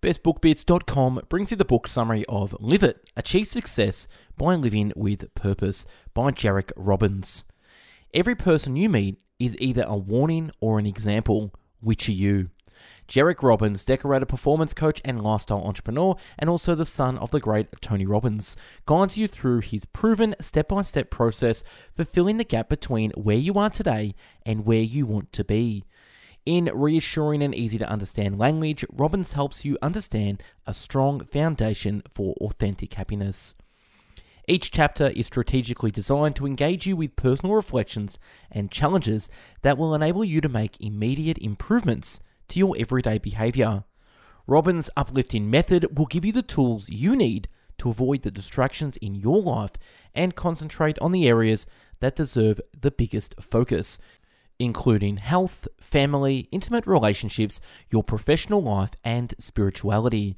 BestBookBits.com brings you the book summary of Live It, Achieve Success by Living with Purpose by Jairek Robbins. Every person you meet is either a warning or an example. Which are you? Jairek Robbins, decorated performance coach and lifestyle entrepreneur, and also the son of the great Tony Robbins, guides you through his proven step by step process for filling the gap between where you are today and where you want to be. In reassuring and easy to understand language, Robbins helps you understand a strong foundation for authentic happiness. Each chapter is strategically designed to engage you with personal reflections and challenges that will enable you to make immediate improvements to your everyday behavior. Robbins' uplifting method will give you the tools you need to avoid the distractions in your life and concentrate on the areas that deserve the biggest focus, including health, family, intimate relationships, your professional life, and spirituality.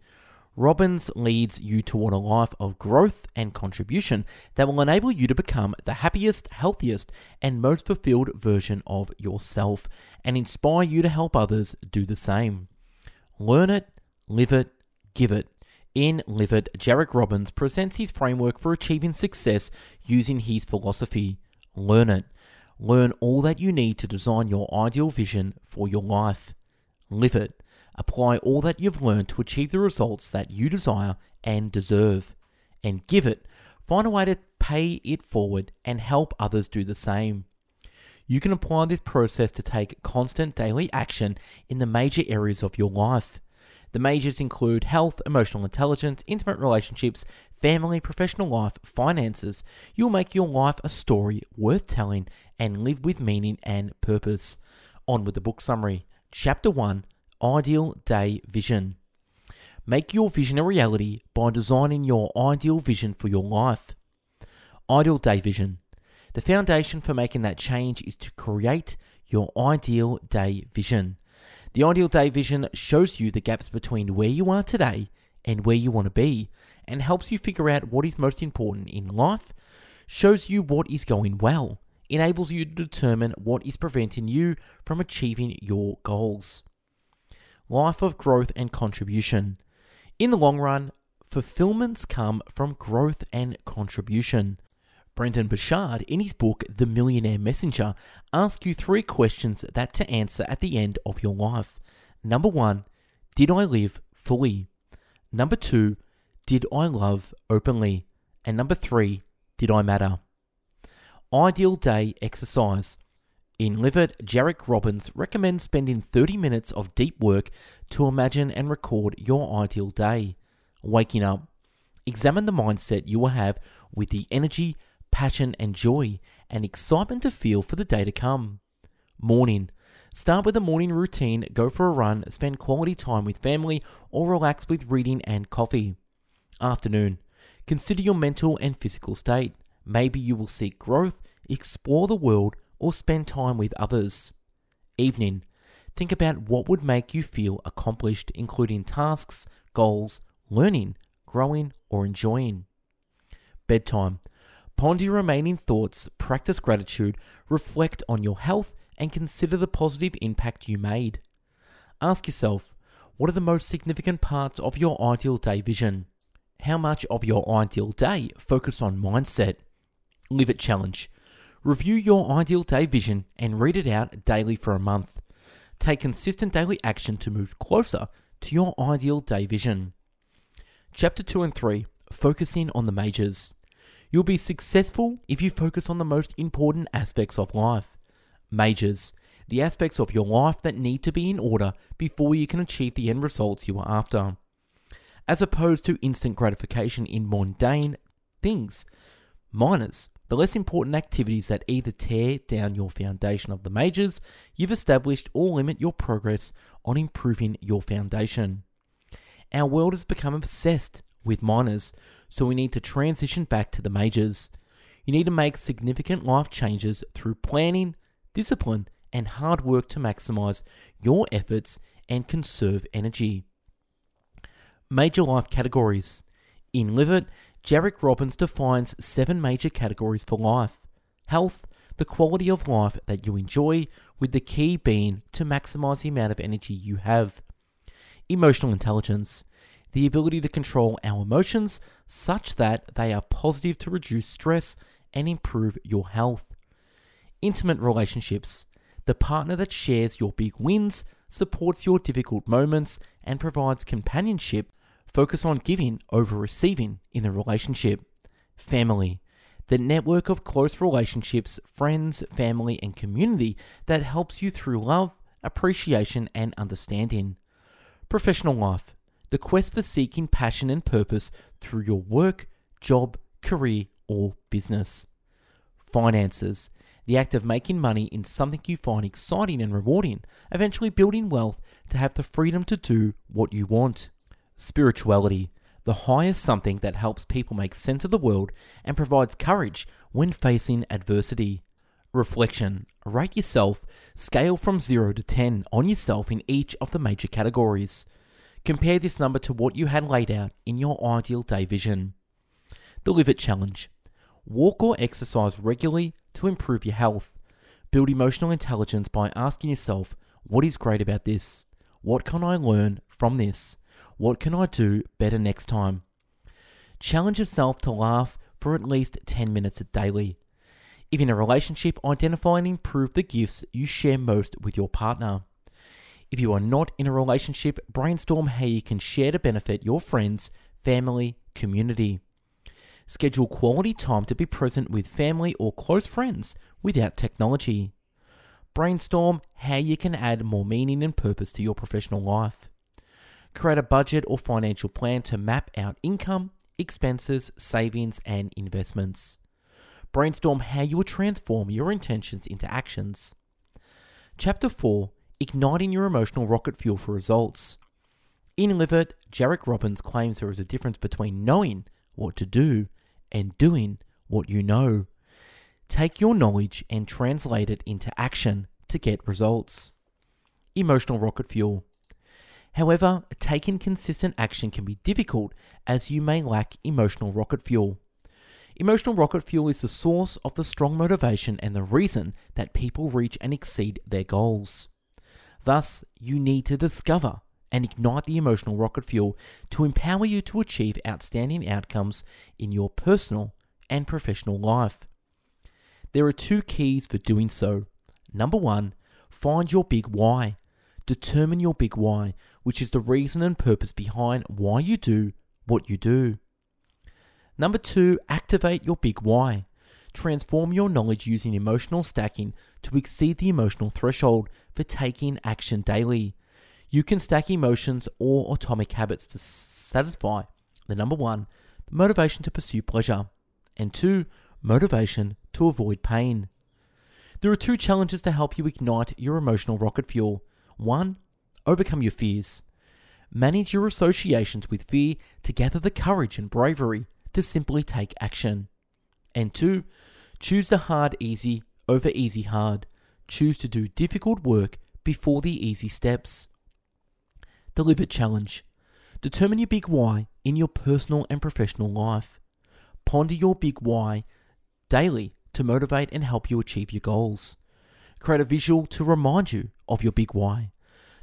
Robbins leads you toward a life of growth and contribution that will enable you to become the happiest, healthiest, and most fulfilled version of yourself and inspire you to help others do the same. Learn it, live it, give it. In Live It, Jairek Robbins presents his framework for achieving success using his philosophy. Learn it. Learn all that you need to design your ideal vision for your life. Live it. Apply all that you've learned to achieve the results that you desire and deserve. And give it. Find a way to pay it forward and help others do the same. You can apply this process to take constant daily action in the major areas of your life. The majors include health, emotional intelligence, intimate relationships, family, professional life, finances. You'll make your life a story worth telling and live with meaning and purpose. On with the book summary. Chapter 1 Ideal Day Vision. Make your vision a reality by designing your ideal vision for your life. Ideal Day Vision. The foundation for making that change is to create your ideal day vision. The ideal day vision shows you the gaps between where you are today and where you want to be and helps you figure out what is most important in life, shows you what is going well, enables you to determine what is preventing you from achieving your goals. Life of growth and contribution. In the long run, fulfillments come from growth and contribution. Brendon Burchard, in his book The Millionaire Messenger, asks you three questions that to answer at the end of your life. Number one, did I live fully? Number two, did I love openly? And number three, did I matter? Ideal day exercise. In Live It, Jairek Robbins recommends spending 30 minutes of deep work to imagine and record your ideal day. Waking up. Examine the mindset you will have with the energy, passion, and joy, and excitement to feel for the day to come. Morning. Start with a morning routine, go for a run, spend quality time with family, or relax with reading and coffee. Afternoon. Consider your mental and physical state. Maybe you will seek growth, explore the world, or spend time with others. Evening. Think about what would make you feel accomplished, including tasks, goals, learning, growing, or enjoying. Bedtime. Ponder your remaining thoughts, practice gratitude, reflect on your health, and consider the positive impact you made. Ask yourself, what are the most significant parts of your ideal day vision? How much of your ideal day focus on mindset? Live it challenge. Review your ideal day vision and read it out daily for a month. Take consistent daily action to move closer to your ideal day vision. Chapter 2 and 3 Focusing on the Majors. You'll be successful if you focus on the most important aspects of life. Majors, the aspects of your life that need to be in order before you can achieve the end results you are after. As opposed to instant gratification in mundane things. Minors, the less important activities that either tear down your foundation of the majors you've established or limit your progress on improving your foundation. Our world has become obsessed with minors, so we need to transition back to the majors. You need to make significant life changes through planning, discipline, and hard work to maximize your efforts and conserve energy. Major life categories. In Live It, Jairek Robbins defines seven major categories for life health, the quality of life that you enjoy, with the key being to maximize the amount of energy you have. Emotional intelligence. The ability to control our emotions such that they are positive to reduce stress and improve your health. Intimate relationships, the partner that shares your big wins, supports your difficult moments, and provides companionship. Focus on giving over receiving in the relationship. Family, the network of close relationships, friends, family, and community that helps you through love, appreciation, and understanding. Professional life, the quest for seeking passion and purpose through your work, job, career, or business. Finances, the act of making money in something you find exciting and rewarding, eventually building wealth to have the freedom to do what you want. Spirituality, the highest something that helps people make sense of the world and provides courage when facing adversity. Reflection, rate yourself, scale from 0 to 10 on yourself in each of the major categories. Compare this number to what you had laid out in your ideal day vision. The Live It Challenge. Walk or exercise regularly to improve your health. Build emotional intelligence by asking yourself, what is great about this? What can I learn from this? What can I do better next time? Challenge yourself to laugh for at least 10 minutes daily. If in a relationship, identify and improve the gifts you share most with your partner. If you are not in a relationship, brainstorm how you can share to benefit your friends, family, community. Schedule quality time to be present with family or close friends without technology. Brainstorm how you can add more meaning and purpose to your professional life. Create a budget or financial plan to map out income, expenses, savings, and investments. Brainstorm how you will transform your intentions into actions. Chapter 4 igniting your emotional rocket fuel for results. In Live Jairek Robbins claims there is a difference between knowing what to do and doing what you know. Take your knowledge and translate it into action to get results. Emotional rocket fuel. However, taking consistent action can be difficult as you may lack emotional rocket fuel. Emotional rocket fuel is the source of the strong motivation and the reason that people reach and exceed their goals. Thus, you need to discover and ignite the emotional rocket fuel to empower you to achieve outstanding outcomes in your personal and professional life. There are two keys for doing so. Number one, find your big why. Determine your big why, which is the reason and purpose behind why you do what you do. Number two, activate your big why. Transform your knowledge using emotional stacking to exceed the emotional threshold for taking action daily. You can stack emotions or atomic habits to satisfy the number one, the motivation to pursue pleasure, and two, motivation to avoid pain. There are two challenges to help you ignite your emotional rocket fuel. One, overcome your fears. Manage your associations with fear to gather the courage and bravery to simply take action. And two, choose the hard easy over easy hard. Choose to do difficult work before the easy steps. The Live Challenge. Determine your big why in your personal and professional life. Ponder your big why daily to motivate and help you achieve your goals. Create a visual to remind you of your big why.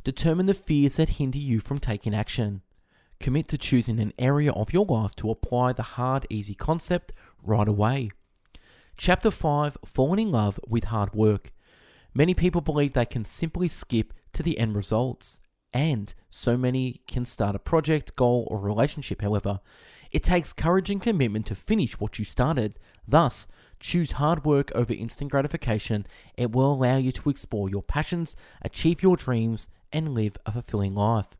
Determine the fears that hinder you from taking action. Commit to choosing an area of your life to apply the hard, easy concept right away. Chapter 5 Falling in Love with Hard Work. Many people believe they can simply skip to the end results, and so many can start a project, goal, or relationship. However, it takes courage and commitment to finish what you started. Thus, choose hard work over instant gratification. It will allow you to explore your passions, achieve your dreams, and live a fulfilling life.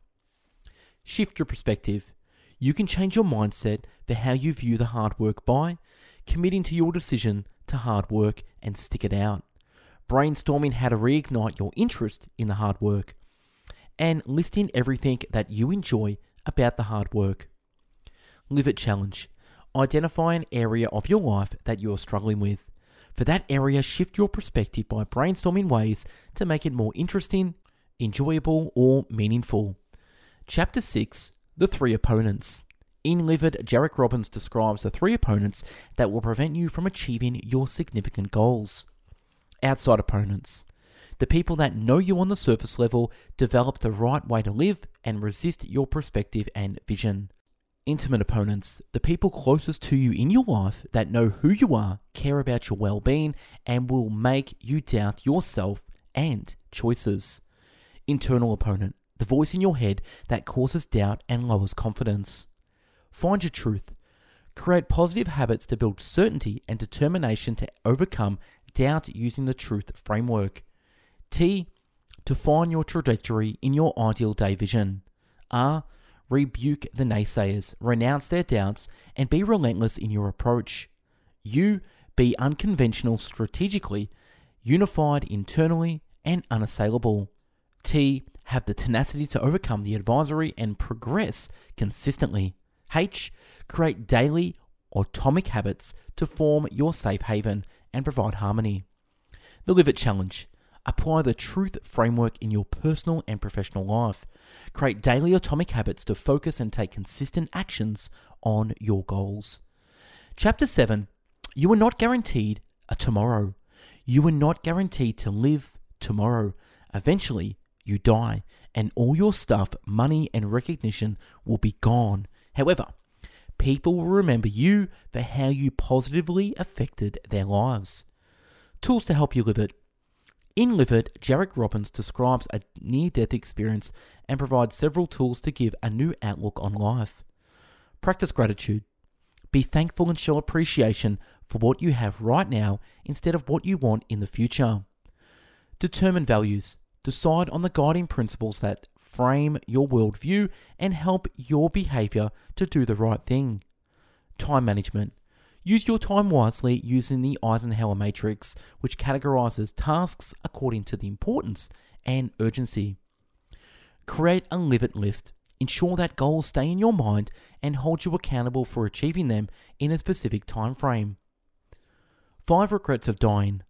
Shift your perspective. You can change your mindset for how you view the hard work by committing to your decision to hard work and stick it out, brainstorming how to reignite your interest in the hard work, and listing everything that you enjoy about the hard work. Live It Challenge. Identify an area of your life that you are struggling with. For that area, shift your perspective by brainstorming ways to make it more interesting, enjoyable, or meaningful. Chapter 6 The Three Opponents. In Live It, Jairek Robbins describes the three opponents that will prevent you from achieving your significant goals. Outside opponents. The people that know you on the surface level, develop the right way to live and resist your perspective and vision. Intimate opponents, the people closest to you in your life that know who you are, care about your well being, and will make you doubt yourself and choices. Internal opponent, the voice in your head that causes doubt and lowers confidence. Find your truth. Create positive habits to build certainty and determination to overcome doubt using the truth framework. T. To find your trajectory in your ideal day vision. R rebuke the naysayers, renounce their doubts, and be relentless in your approach. U. be unconventional strategically, unified internally, and unassailable. T. Have the tenacity to overcome the advisory and progress consistently. H. Create daily atomic habits to form your safe haven and provide harmony. The Live It Challenge. Apply the truth framework in your personal and professional life. Create daily atomic habits to focus and take consistent actions on your goals. Chapter 7 You are not guaranteed a tomorrow. You are not guaranteed to live tomorrow. Eventually, you die, and all your stuff, money, and recognition will be gone. However, people will remember you for how you positively affected their lives. Tools to help you live it. In Live It, Jairek Robbins describes a near death experience and provides several tools to give a new outlook on life. Practice gratitude. Be thankful and show appreciation for what you have right now instead of what you want in the future. Determine values. Decide on the guiding principles that frame your worldview and help your behavior to do the right thing. Time management. Use your time wisely using the Eisenhower matrix, which categorizes tasks according to the importance and urgency. Create a live list. Ensure that goals stay in your mind and hold you accountable for achieving them in a specific time frame. 5 regrets of dying.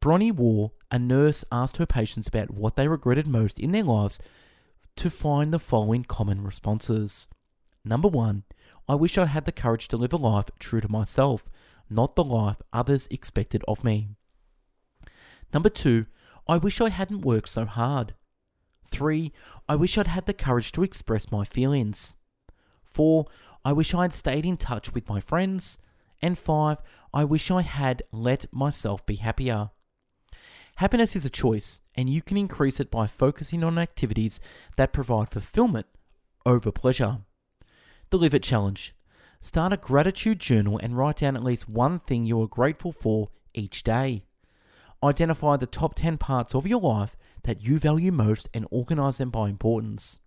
Bronnie Ware, a nurse, asked her patients about what they regretted most in their lives to find the following common responses. Number 1 I wish I had the courage to live a life true to myself, not the life others expected of me. Number two, I wish I hadn't worked so hard. Three, I wish I'd had the courage to express my feelings. Four, I wish I had stayed in touch with my friends. And five, I wish I had let myself be happier. Happiness is a choice, and you can increase it by focusing on activities that provide fulfillment over pleasure. The Live It Challenge. Start a gratitude journal and write down at least one thing you are grateful for each day. Identify the top 10 parts of your life that you value most and organize them by importance.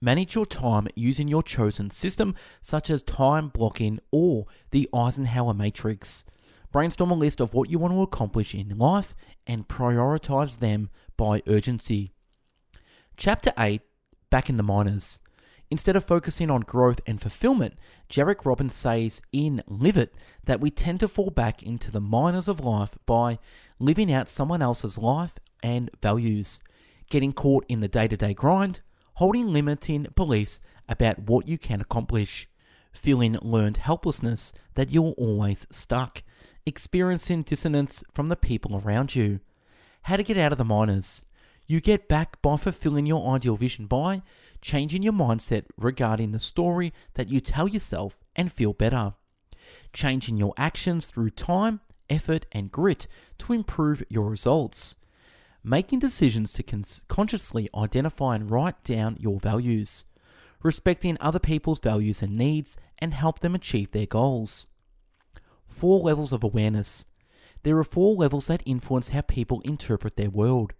Manage your time using your chosen system, such as time blocking or the Eisenhower matrix. Brainstorm a list of what you want to accomplish in life and prioritize them by urgency. Chapter 8 Back in the Minors. Instead of focusing on growth and fulfillment, Jairek Robbins says in Live It that we tend to fall back into the minors of life by living out someone else's life and values, getting caught in the day to day grind, holding limiting beliefs about what you can accomplish, feeling learned helplessness that you're always stuck, experiencing dissonance from the people around you. How to get out of the minors. You get back by fulfilling your ideal vision by changing your mindset regarding the story that you tell yourself and feel better. Changing your actions through time, effort, and grit to improve your results. Making decisions to con- consciously identify and write down your values. Respecting other people's values and needs and help them achieve their goals. Four levels of awareness. There are four levels that influence how people interpret their world.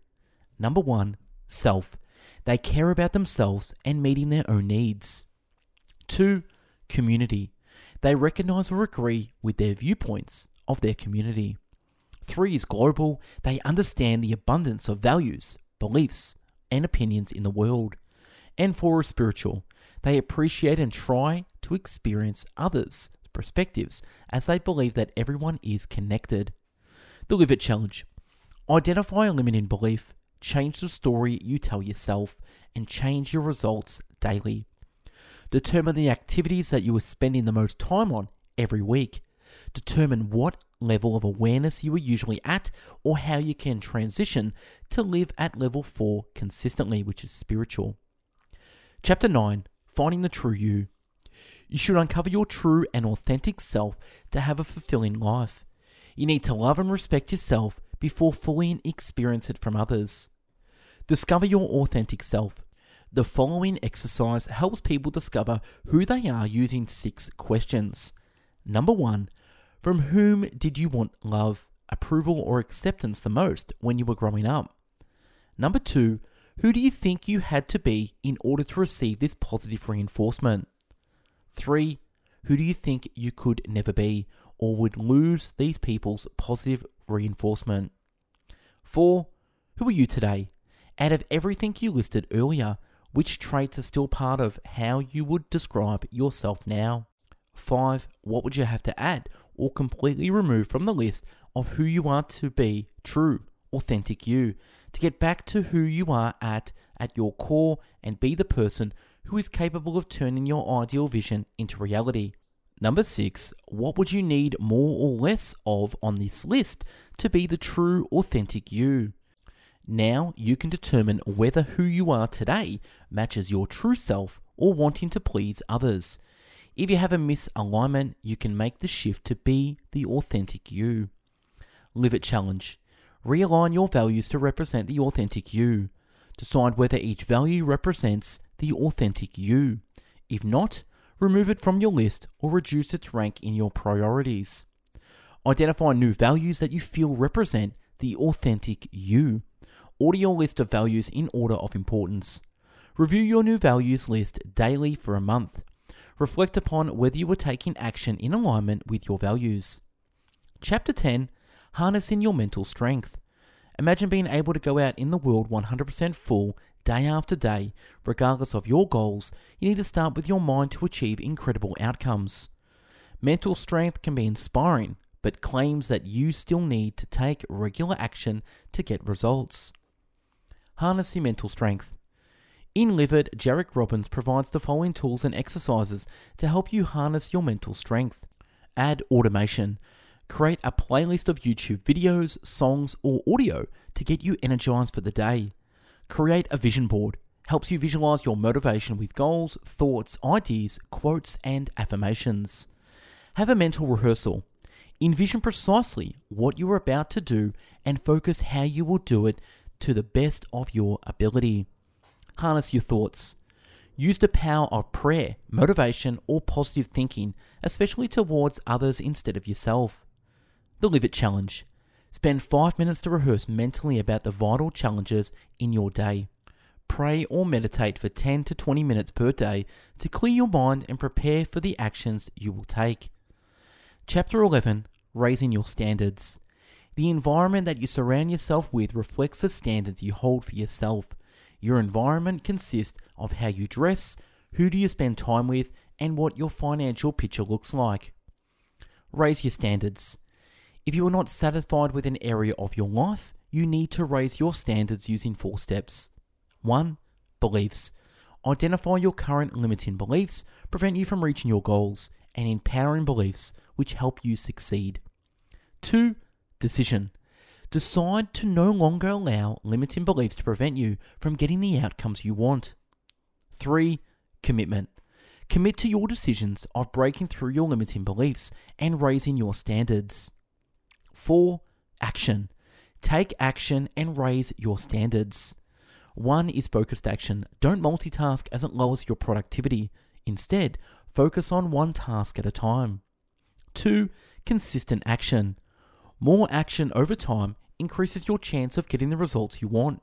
Number one, self. They care about themselves and meeting their own needs. 2. Community. They recognize or agree with their viewpoints of their community. 3 is global. They understand the abundance of values, beliefs, and opinions in the world. And 4 is spiritual. They appreciate and try to experience others' perspectives as they believe that everyone is connected. The Live It Challenge. Identify a limiting belief change the story you tell yourself, and change your results daily. Determine the activities that you are spending the most time on every week. Determine what level of awareness you are usually at or how you can transition to live at level 4 consistently, which is spiritual. Chapter 9 Finding the True You. You should uncover your true and authentic self to have a fulfilling life. You need to love and respect yourself before fully experience it from others. Discover your authentic self. The following exercise helps people discover who they are using six questions. Number one, from whom did you want love, approval, or acceptance the most when you were growing up? Number two, who do you think you had to be in order to receive this positive reinforcement? Three, who do you think you could never be or would lose these people's positive reinforcement? Four, who are you today? Out of everything you listed earlier, which traits are still part of how you would describe yourself now? Five, what would you have to add or completely remove from the list of who you are to be true, authentic you, to get back to who you are at at your core and be the person who is capable of turning your ideal vision into reality. Number six, what would you need more or less of on this list to be the true, authentic you? Now you can determine whether who you are today matches your true self or wanting to please others. If you have a misalignment, you can make the shift to be the authentic you. Live it challenge. Realign your values to represent the authentic you. Decide whether each value represents the authentic you. If not, remove it from your list or reduce its rank in your priorities. Identify new values that you feel represent the authentic you. Order your list of values in order of importance. Review your new values list daily for a month. Reflect upon whether you are taking action in alignment with your values. Chapter 10 Harnessing Your Mental Strength. Imagine being able to go out in the world 100% full day after day, regardless of your goals. You need to start with your mind to achieve incredible outcomes. Mental strength can be inspiring, but claims that you still need to take regular action to get results. Harness your mental strength. In Live Jairek Robbins provides the following tools and exercises to help you harness your mental strength. Add automation. Create a playlist of YouTube videos, songs, or audio to get you energized for the day. Create a vision board. Helps you visualize your motivation with goals, thoughts, ideas, quotes, and affirmations. Have a mental rehearsal. Envision precisely what you are about to do and focus how you will do it to the best of your ability harness your thoughts. Use the power of prayer, motivation, or positive thinking, especially towards others instead of yourself. The Live It Challenge. Spend five minutes to rehearse mentally about the vital challenges in your day. Pray or meditate for 10 to 20 minutes per day to clear your mind and prepare for the actions you will take. Chapter 11 Raising Your Standards. The environment that you surround yourself with reflects the standards you hold for yourself. Your environment consists of how you dress, who do you spend time with, and what your financial picture looks like. Raise your standards. If you are not satisfied with an area of your life, you need to raise your standards using four steps. 1. Beliefs. Identify your current limiting beliefs, prevent you from reaching your goals, and empowering beliefs which help you succeed. 2. Decision. Decide to no longer allow limiting beliefs to prevent you from getting the outcomes you want. 3. Commitment. Commit to your decisions of breaking through your limiting beliefs and raising your standards. 4. Action. Take action and raise your standards. 1 is focused action. Don't multitask as it lowers your productivity. Instead, focus on one task at a time. 2. Consistent action. More action over time increases your chance of getting the results you want.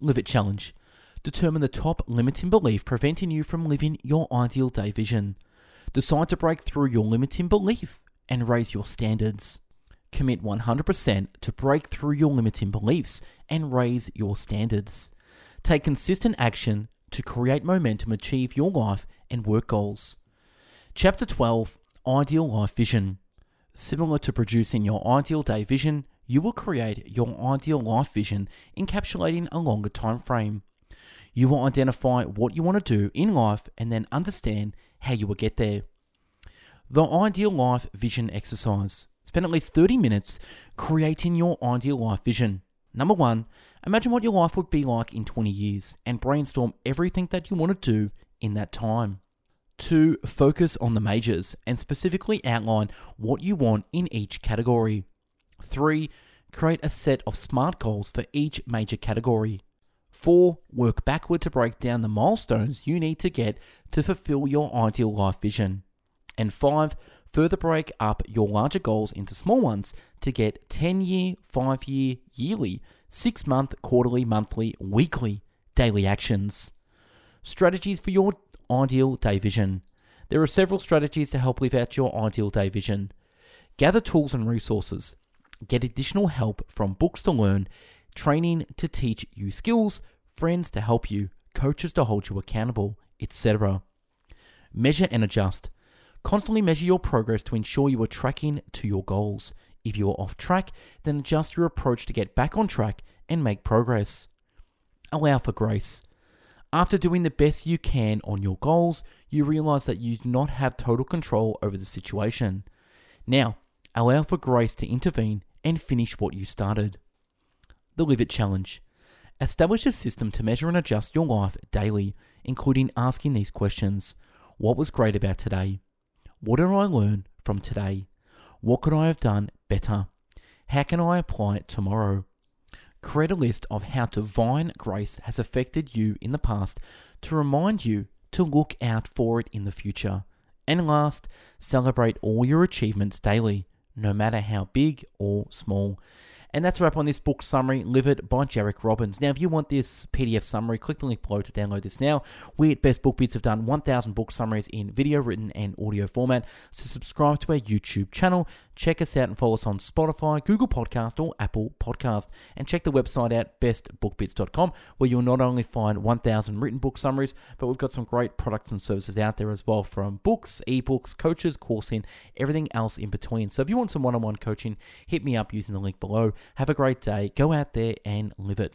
Live it challenge. Determine the top limiting belief preventing you from living your ideal day vision. Decide to break through your limiting belief and raise your standards. Commit 100% to break through your limiting beliefs and raise your standards. Take consistent action to create momentum, achieve your life and work goals. Chapter 12 Ideal Life Vision. Similar to producing your ideal day vision, you will create your ideal life vision encapsulating a longer time frame. You will identify what you want to do in life and then understand how you will get there. The ideal life vision exercise. Spend at least 30 minutes creating your ideal life vision. Number one, Imagine what your life would be like in 20 years and brainstorm everything that you want to do in that time. 2. Focus on the majors and specifically outline what you want in each category. 3. Create a set of SMART goals for each major category. 4. Work backward to break down the milestones you need to get to fulfill your ideal life vision. And 5. Further break up your larger goals into small ones to get 10 year, 5 year, yearly, 6 month, quarterly, monthly, weekly, daily actions. Strategies for your ideal day vision. There are several strategies to help live out your ideal day vision. Gather tools and resources. Get additional help from books to learn, training to teach you skills, friends to help you, coaches to hold you accountable, etc. Measure and adjust. Constantly measure your progress to ensure you are tracking to your goals. If you are off track, then adjust your approach to get back on track and make progress. Allow for grace. After doing the best you can on your goals, you realize that you do not have total control over the situation. Now, allow for grace to intervene and finish what you started. The Live It Challenge. Establish a system to measure and adjust your life daily, including asking these questions What was great about today? What did I learn from today? What could I have done better? How can I apply it tomorrow? Create a list of how divine grace has affected you in the past to remind you to look out for it in the future. And last, celebrate all your achievements daily, no matter how big or small. And that's a wrap on this book summary, Live It by Jairek Robbins. Now, if you want this PDF summary, click the link below to download this now. We at Best Book Bits have done 1,000 book summaries in video, written, and audio format. So subscribe to our YouTube channel. Check us out and follow us on Spotify, Google Podcast, or Apple Podcast. And check the website out, bestbookbits.com, where you'll not only find 1,000 written book summaries, but we've got some great products and services out there as well from books, ebooks, coaches, coursing, everything else in between. So if you want some one on one coaching, hit me up using the link below. Have a great day. Go out there and live it.